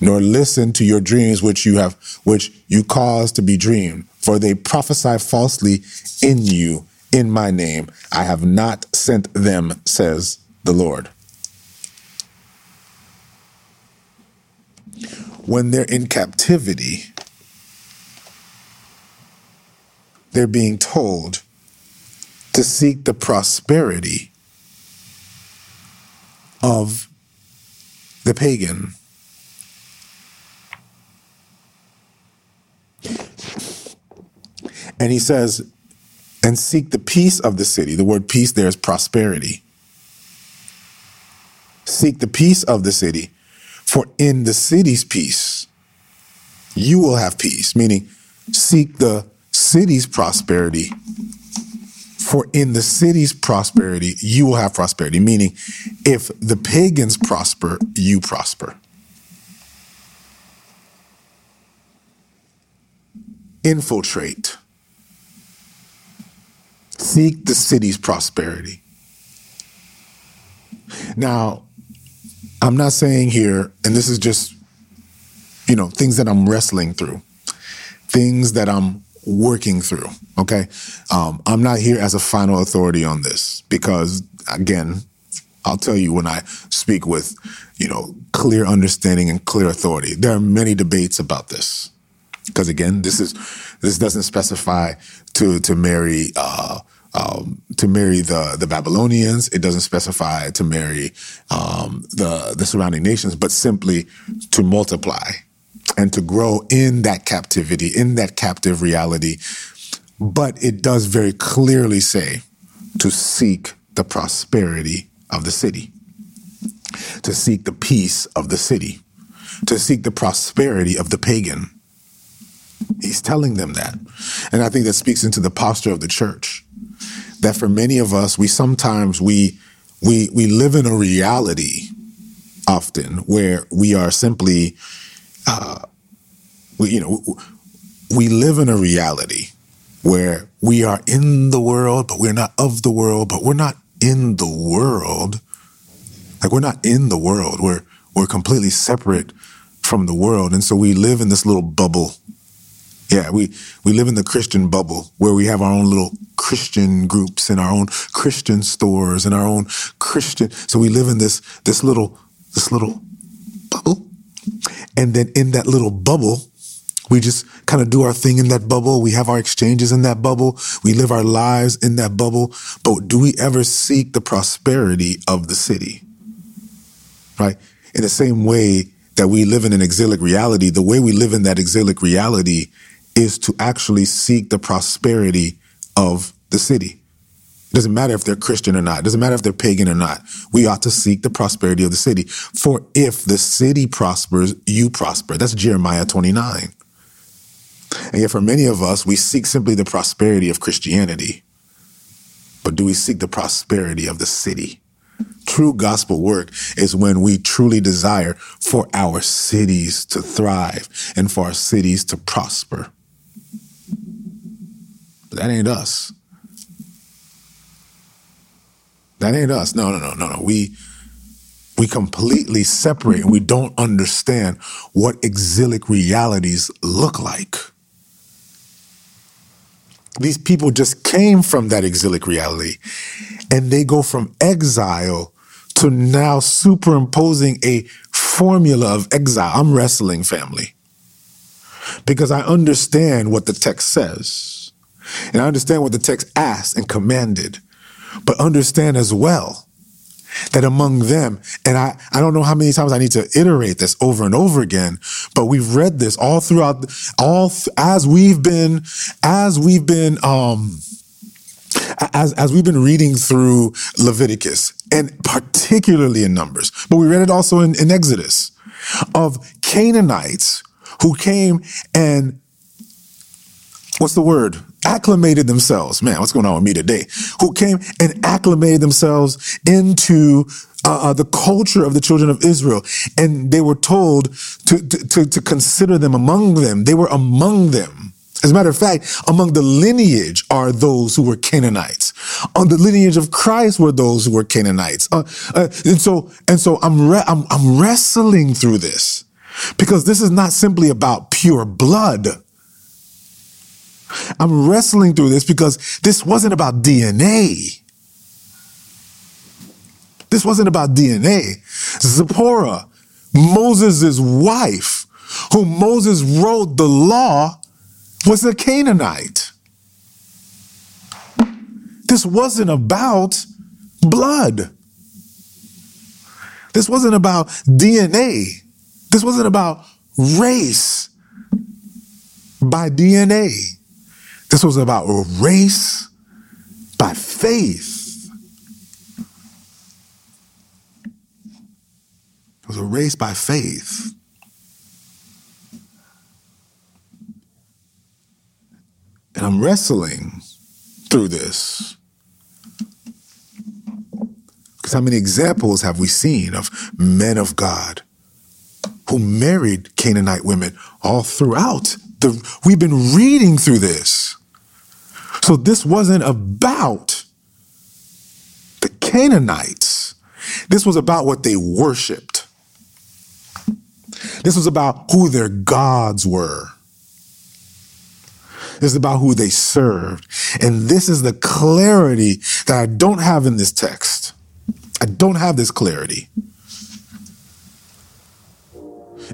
nor listen to your dreams which you have which you cause to be dreamed, for they prophesy falsely in you in my name. I have not sent them, says the Lord. When they're in captivity, they're being told to seek the prosperity of the pagan. And he says, and seek the peace of the city. The word peace there is prosperity. Seek the peace of the city, for in the city's peace, you will have peace, meaning seek the city's prosperity for in the city's prosperity, you will have prosperity. Meaning, if the pagans prosper, you prosper. Infiltrate. Seek the city's prosperity. Now, I'm not saying here, and this is just, you know, things that I'm wrestling through, things that I'm working through. Okay. Um, I'm not here as a final authority on this because, again, I'll tell you when I speak with, you know, clear understanding and clear authority. There are many debates about this because, again, this is this doesn't specify to to marry. Uh, um, to marry the the Babylonians, it doesn't specify to marry um, the the surrounding nations, but simply to multiply and to grow in that captivity, in that captive reality. But it does very clearly say to seek the prosperity of the city, to seek the peace of the city, to seek the prosperity of the pagan. He's telling them that. And I think that speaks into the posture of the church. That for many of us, we sometimes we we we live in a reality often where we are simply uh, we, you know, we live in a reality where we are in the world, but we're not of the world, but we're not in the world. Like we're not in the world. We're we're completely separate from the world. And so we live in this little bubble. Yeah, we, we live in the Christian bubble where we have our own little Christian groups and our own Christian stores and our own Christian. So we live in this this little this little bubble and then in that little bubble, we just kind of do our thing in that bubble. We have our exchanges in that bubble. We live our lives in that bubble. But do we ever seek the prosperity of the city? Right? In the same way that we live in an exilic reality, the way we live in that exilic reality is to actually seek the prosperity of the city. It doesn't matter if they're Christian or not. It doesn't matter if they're pagan or not. We ought to seek the prosperity of the city. For if the city prospers, you prosper. That's Jeremiah 29. And yet, for many of us, we seek simply the prosperity of Christianity. But do we seek the prosperity of the city? True gospel work is when we truly desire for our cities to thrive and for our cities to prosper. That ain't us. That ain't us. No, no, no, no, no. We we completely separate and we don't understand what exilic realities look like. These people just came from that exilic reality and they go from exile to now superimposing a formula of exile. I'm wrestling family because I understand what the text says and I understand what the text asked and commanded. But understand as well that among them, and I, I don't know how many times I need to iterate this over and over again, but we've read this all throughout, all th- as we've been, as we've been, um, as, as we've been reading through Leviticus and particularly in Numbers, but we read it also in, in Exodus of Canaanites who came and what's the word? Acclimated themselves. Man, what's going on with me today? Who came and acclimated themselves into uh, uh, the culture of the children of Israel. And they were told to, to, to consider them among them. They were among them. As a matter of fact, among the lineage are those who were Canaanites. On the lineage of Christ were those who were Canaanites. Uh, uh, and so, and so I'm, re- I'm, I'm wrestling through this because this is not simply about pure blood. I'm wrestling through this because this wasn't about DNA. This wasn't about DNA. Zipporah, Moses' wife, whom Moses wrote the law, was a Canaanite. This wasn't about blood. This wasn't about DNA. This wasn't about race by DNA. This was about a race by faith. It was a race by faith. And I'm wrestling through this. Because how many examples have we seen of men of God who married Canaanite women all throughout the we've been reading through this. So this wasn't about the Canaanites. This was about what they worshiped. This was about who their gods were. This is about who they served. And this is the clarity that I don't have in this text. I don't have this clarity.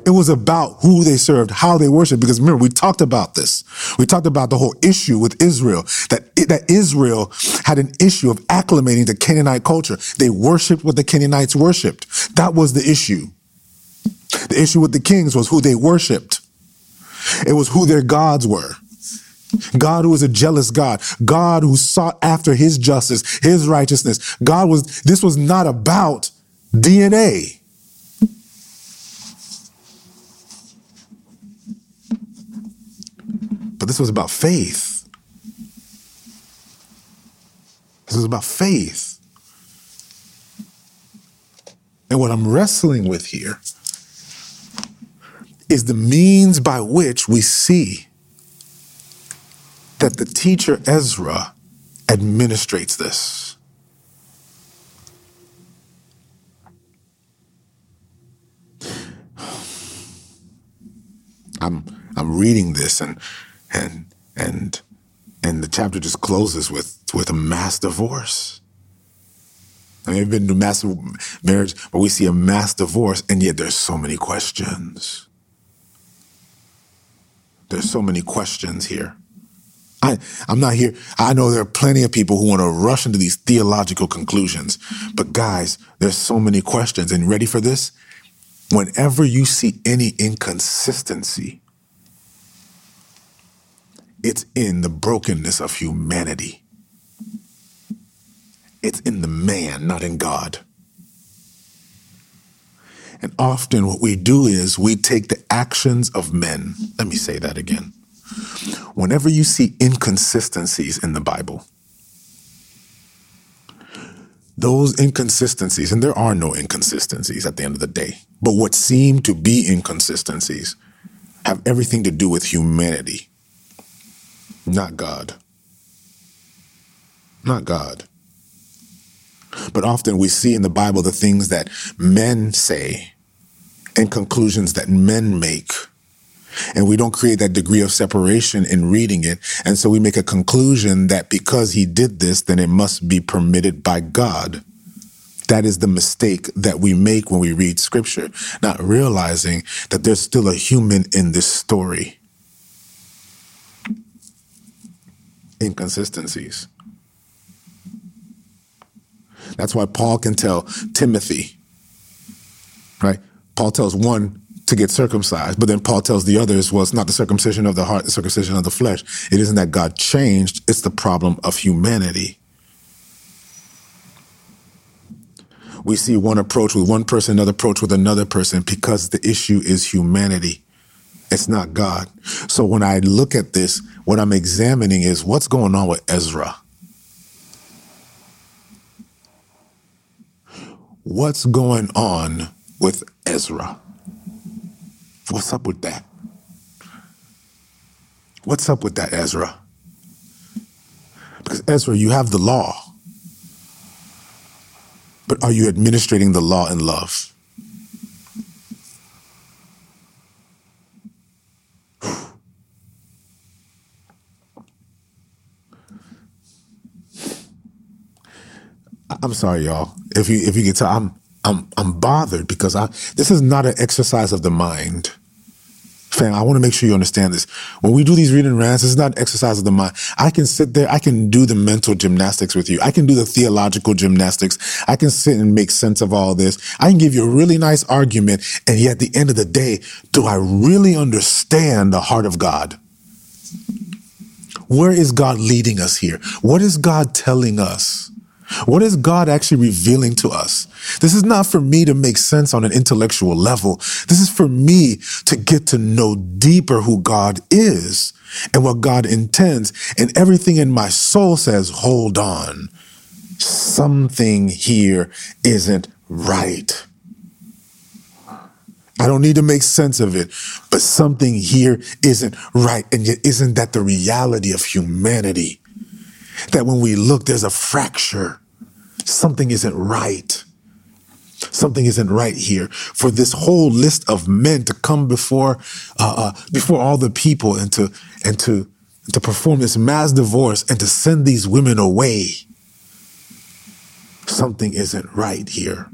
It was about who they served, how they worshiped. Because remember, we talked about this. We talked about the whole issue with Israel, that, that Israel had an issue of acclimating to Canaanite culture. They worshiped what the Canaanites worshiped. That was the issue. The issue with the kings was who they worshiped. It was who their gods were. God who is a jealous God, God who sought after his justice, his righteousness. God was, this was not about DNA. But this was about faith. This was about faith. And what I'm wrestling with here is the means by which we see that the teacher Ezra administrates this. I'm I'm reading this and and and and the chapter just closes with with a mass divorce. I mean, I've been to mass marriage but we see a mass divorce, and yet there's so many questions. There's so many questions here. I, I'm not here. I know there are plenty of people who want to rush into these theological conclusions. But guys, there's so many questions. And ready for this? Whenever you see any inconsistency, it's in the brokenness of humanity. It's in the man, not in God. And often what we do is we take the actions of men. Let me say that again. Whenever you see inconsistencies in the Bible, those inconsistencies, and there are no inconsistencies at the end of the day, but what seem to be inconsistencies have everything to do with humanity, not God. Not God. But often we see in the Bible the things that men say and conclusions that men make. And we don't create that degree of separation in reading it. And so we make a conclusion that because he did this, then it must be permitted by God. That is the mistake that we make when we read scripture, not realizing that there's still a human in this story. inconsistencies. That's why Paul can tell Timothy, right? Paul tells one to get circumcised, but then Paul tells the others, well, it's not the circumcision of the heart, the circumcision of the flesh. It isn't that God changed, it's the problem of humanity. We see one approach with one person, another approach with another person, because the issue is humanity. It's not God. So when I look at this, what I'm examining is what's going on with Ezra. What's going on with Ezra? What's up with that? What's up with that, Ezra? Because Ezra, you have the law. But are you administrating the law in love? I'm sorry, y'all. If you if you can tell, I'm I'm I'm bothered because I this is not an exercise of the mind. Fam, I want to make sure you understand this. When we do these reading rants, it's not exercise of the mind. I can sit there, I can do the mental gymnastics with you. I can do the theological gymnastics. I can sit and make sense of all this. I can give you a really nice argument. And yet at the end of the day, do I really understand the heart of God? Where is God leading us here? What is God telling us? What is God actually revealing to us? This is not for me to make sense on an intellectual level. This is for me to get to know deeper who God is and what God intends. And everything in my soul says, hold on. Something here isn't right. I don't need to make sense of it, but something here isn't right. And yet, isn't that the reality of humanity? That when we look, there's a fracture something isn't right. Something isn't right here. For this whole list of men to come before uh, uh, before all the people and to and to to perform this mass divorce and to send these women away. Something isn't right here.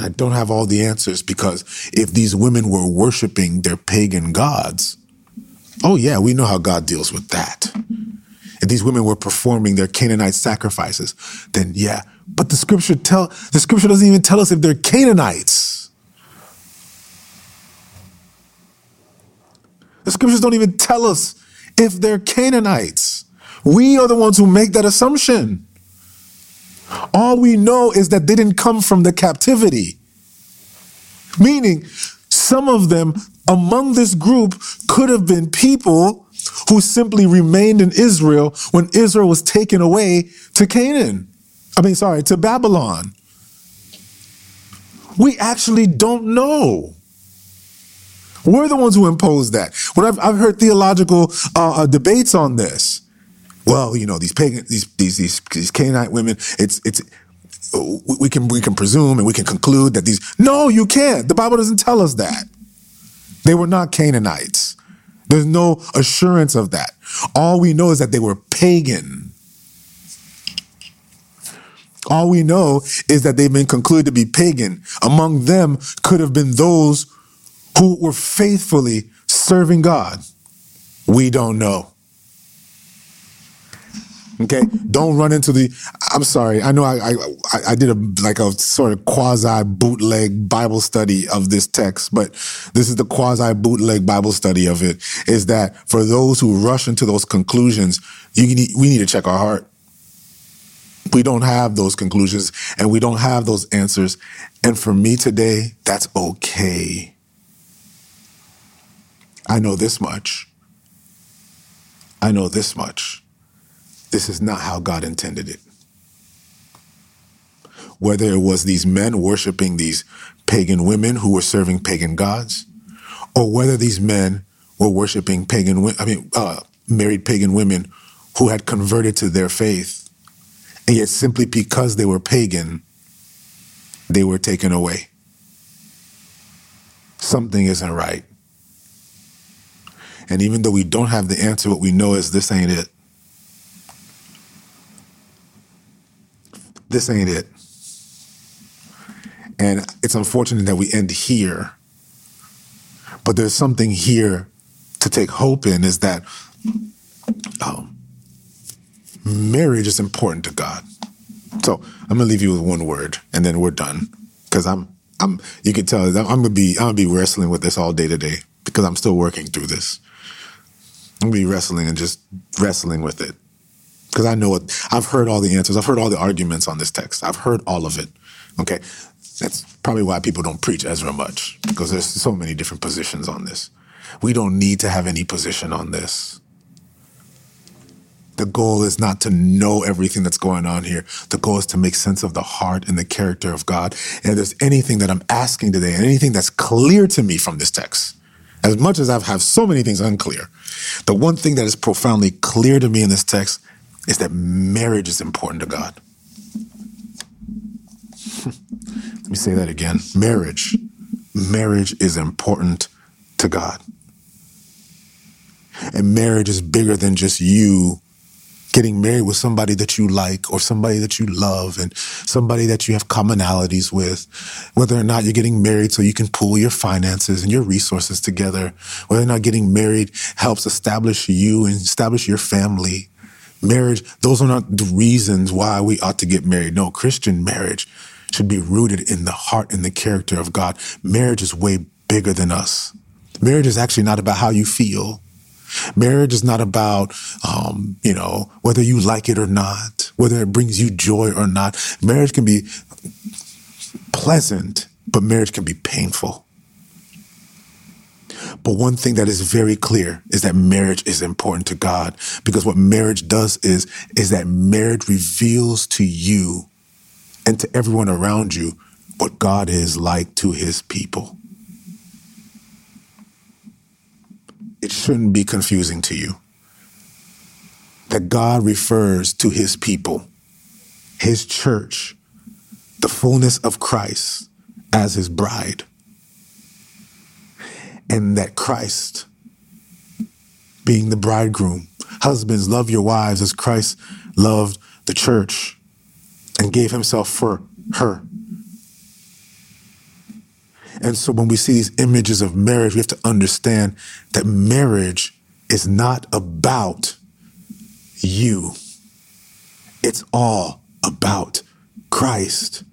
I don't have all the answers because if these women were worshiping their pagan gods, oh yeah, we know how God deals with that if these women were performing their Canaanite sacrifices, then yeah. But the scripture tell the scripture doesn't even tell us if they're Canaanites. The scriptures don't even tell us if they're Canaanites. We are the ones who make that assumption. All we know is that they didn't come from the captivity. Meaning, some of them among this group could have been people who simply remained in Israel when Israel was taken away to Canaan. I mean, sorry, to Babylon. We actually don't know. We're the ones who imposed that. When I've, I've heard theological uh, uh, debates on this, well, you know, these pagan, these, these these these Canaanite women, it's it's we can we can presume and we can conclude that these. No, you can't. The Bible doesn't tell us that. They were not Canaanites. There's no assurance of that. All we know is that they were pagan. All we know is that they've been concluded to be pagan. Among them could have been those who were faithfully serving God. We don't know. Okay, don't run into the. I'm sorry. I know I I, I did a like a sort of quasi bootleg Bible study of this text, but this is the quasi bootleg Bible study of it. Is that for those who rush into those conclusions, you need, we need to check our heart. We don't have those conclusions and we don't have those answers. And for me today, that's okay. I know this much. I know this much this is not how God intended it. Whether it was these men worshiping these pagan women who were serving pagan gods, or whether these men were worshiping pagan, I mean, uh, married pagan women who had converted to their faith, and yet simply because they were pagan, they were taken away. Something isn't right. And even though we don't have the answer, what we know is this ain't it. This ain't it. And it's unfortunate that we end here. But there's something here to take hope in is that um, marriage is important to God. So I'm gonna leave you with one word, and then we're done. Because I'm, I'm. You can tell I'm gonna be, I'm gonna be wrestling with this all day today because I'm still working through this. I'm gonna be wrestling and just wrestling with it. Because I know it. I've heard all the answers. I've heard all the arguments on this text. I've heard all of it. Okay. That's probably why people don't preach Ezra much because there's so many different positions on this. We don't need to have any position on this. The goal is not to know everything that's going on here. The goal is to make sense of the heart and the character of God. And if there's anything that I'm asking today, and anything that's clear to me from this text, as much as I've have so many things unclear, the one thing that is profoundly clear to me in this text is that marriage is important to God. Let me say that again. Marriage. Marriage is important to God. And marriage is bigger than just you getting married with somebody that you like or somebody that you love and somebody that you have commonalities with, whether or not you're getting married so you can pool your finances and your resources together, whether or not getting married helps establish you and establish your family. Marriage, those are not the reasons why we ought to get married. No, Christian marriage should be rooted in the heart and the character of God. Marriage is way bigger than us. Marriage is actually not about how you feel. Marriage is not about, um, you know, whether you like it or not, whether it brings you joy or not. Marriage can be pleasant, but marriage can be painful. But one thing that is very clear is that marriage is important to God because what marriage does is is that marriage reveals to you and to everyone around you what God is like to his people. it shouldn't be confusing to you that God refers to his people, his church, the fullness of Christ as his bride. And that Christ, being the bridegroom, husbands, love your wives as Christ loved the church and gave himself for her. And so when we see these images of marriage, we have to understand that marriage is not about you. It's all about Christ.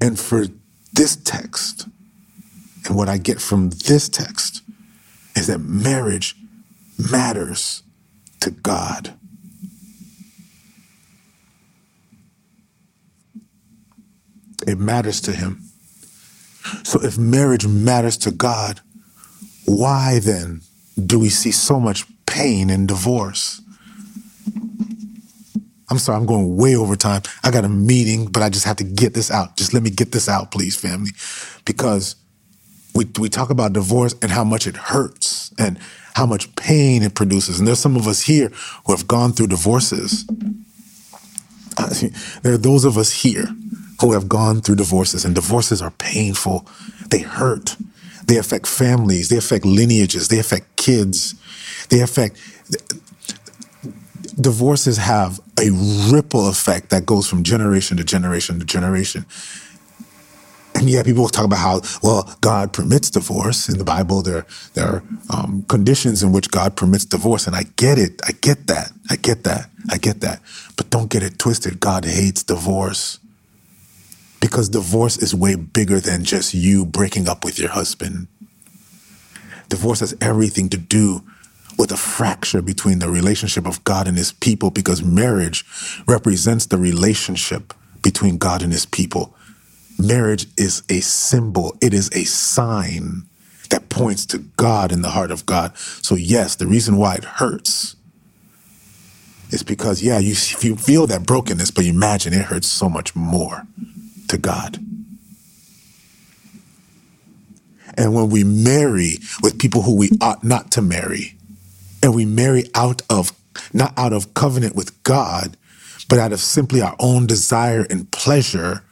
And for this text, and what I get from this text, is that marriage matters to God. It matters to Him. So if marriage matters to God, why then do we see so much pain in divorce? I'm sorry, I'm going way over time. I got a meeting, but I just have to get this out. Just let me get this out, please, family. Because we, we talk about divorce and how much it hurts and how much pain it produces. And there's some of us here who have gone through divorces. There are those of us here who have gone through divorces, and divorces are painful. They hurt. They affect families. They affect lineages. They affect kids. They affect. Divorces have a ripple effect that goes from generation to generation to generation. And yeah, people talk about how well God permits divorce in the Bible. There, there are um, conditions in which God permits divorce, and I get it. I get that. I get that. I get that. But don't get it twisted. God hates divorce because divorce is way bigger than just you breaking up with your husband. Divorce has everything to do with a fracture between the relationship of God and his people because marriage represents the relationship between God and his people. Marriage is a symbol, it is a sign that points to God in the heart of God. So, yes, the reason why it hurts is because, yeah, you, you feel that brokenness, but you imagine it hurts so much more to God. And when we marry with people who we ought not to marry, and we marry out of, not out of covenant with God, but out of simply our own desire and pleasure,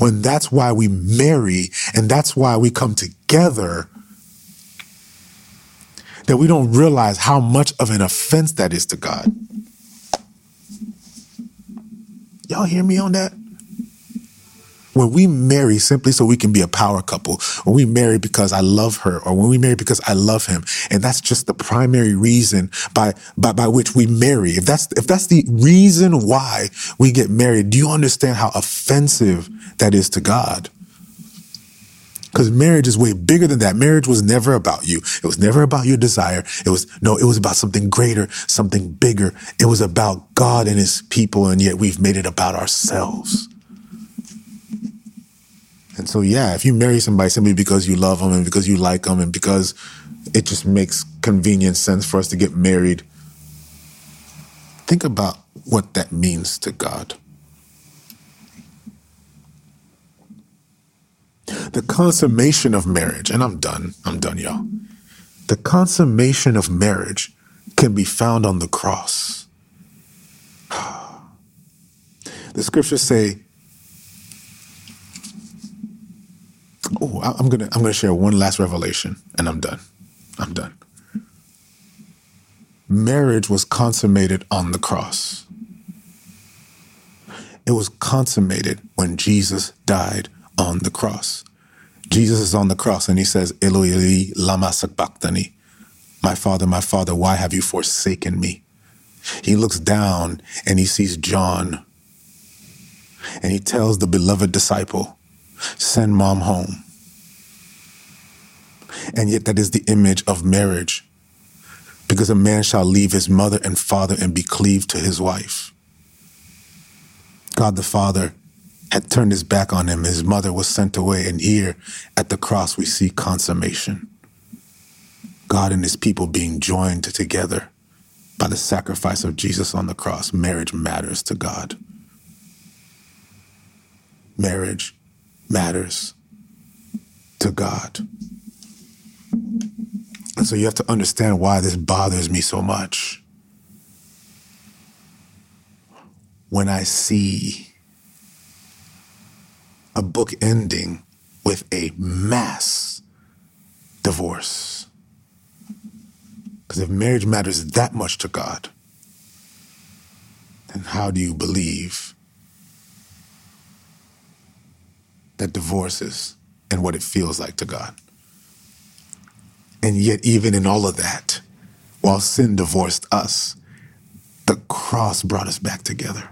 when that's why we marry and that's why we come together, that we don't realize how much of an offense that is to God. Y'all hear me on that? when we marry simply so we can be a power couple, when we marry because I love her, or when we marry because I love him, and that's just the primary reason by by, by which we marry. If that's if that's the reason why we get married, do you understand how offensive that is to God? Because marriage is way bigger than that. Marriage was never about you. It was never about your desire. It was, no, it was about something greater, something bigger. It was about God and his people, and yet we've made it about ourselves. And so, yeah, if you marry somebody simply because you love them and because you like them and because it just makes convenient sense for us to get married, think about what that means to God. The consummation of marriage, and I'm done, I'm done, y'all. The consummation of marriage can be found on the cross. The scriptures say, Oh, I'm gonna I'm gonna share one last revelation and I'm done. I'm done. Marriage was consummated on the cross. It was consummated when Jesus died on the cross. Jesus is on the cross and he says, Eloi, Eloi, lama sabachthani. My father, my father, why have you forsaken me? He looks down and he sees John and he tells the beloved disciple, send mom home. And yet that is the image of marriage because a man shall leave his mother and father and be cleaved to his wife. God the Father had turned his back on him. His mother was sent away. And here at the cross, we see consummation. God and his people being joined together by the sacrifice of Jesus on the cross. Marriage matters to God. Marriage matters to God. And so you have to understand why this bothers me so much. When I see a book ending with a mass divorce. Because if marriage matters that much to God, then how do you believe that divorce is and what it feels like to God? And yet, even in all of that, while sin divorced us, the cross brought us back together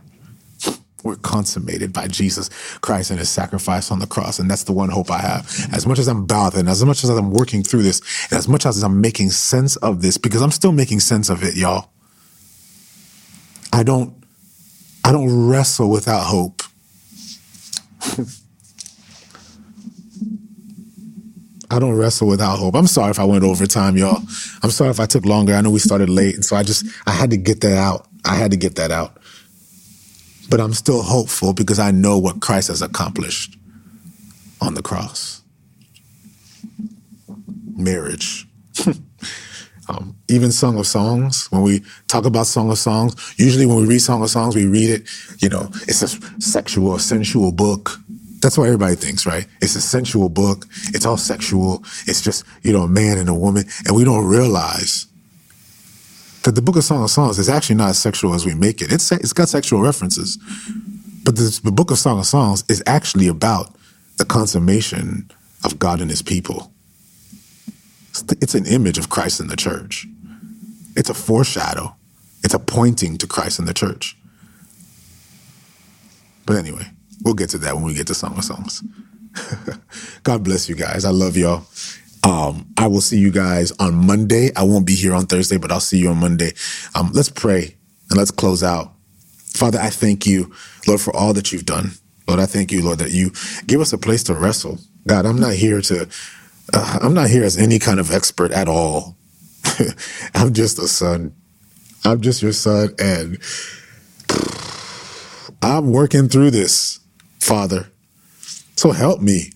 were consummated by Jesus Christ and his sacrifice on the cross. And that's the one hope I have. As much as I'm bothered, as much as I'm working through this, and as much as I'm making sense of this, because I'm still making sense of it, y'all. I don't, I don't wrestle without hope. I don't wrestle without hope. I'm sorry if I went over time, y'all. I'm sorry if I took longer. I know we started late. And so I just, I had to get that out. I had to get that out. But I'm still hopeful because I know what Christ has accomplished on the cross. Marriage. um, even Song of Songs, when we talk about Song of Songs, usually when we read Song of Songs, we read it, you know, it's a sexual, sensual book. That's what everybody thinks, right? It's a sensual book. It's all sexual. It's just, you know, a man and a woman. And we don't realize that the Book of Song of Songs is actually not as sexual as we make it. It's it's got sexual references, but this, the Book of Song of Songs is actually about the consummation of God and His people. It's, it's an image of Christ in the church. It's a foreshadow. It's a pointing to Christ in the church. But anyway, we'll get to that when we get to Song of Songs. God bless you guys. I love y'all. Um, I will see you guys on Monday. I won't be here on Thursday, but I'll see you on Monday. Um, let's pray and let's close out. Father, I thank you, Lord, for all that you've done. Lord, I thank you, Lord, that you give us a place to wrestle. God, I'm not here to, uh, I'm not here as any kind of expert at all. I'm just a son. I'm just your son. And I'm working through this, Father. So help me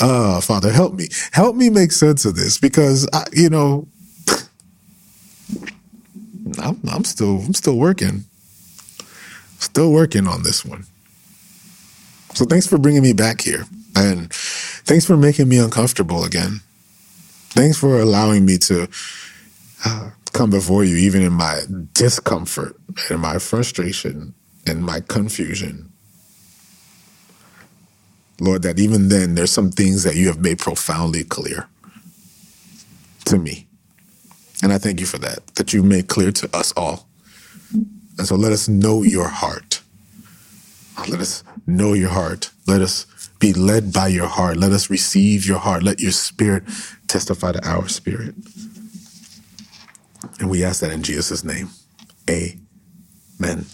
uh, Father, help me. Help me make sense of this because, I, you know, I'm, I'm still I'm still working. Still working on this one. So thanks for bringing me back here. And thanks for making me uncomfortable again. Thanks for allowing me to uh, come before you, even in my discomfort and my frustration and my confusion. Lord, that even then there's some things that you have made profoundly clear to me. And I thank you for that, that you've made clear to us all. And so let us know your heart. Let us know your heart. Let us be led by your heart. Let us receive your heart. Let your spirit testify to our spirit. And we ask that in Jesus' name. Amen.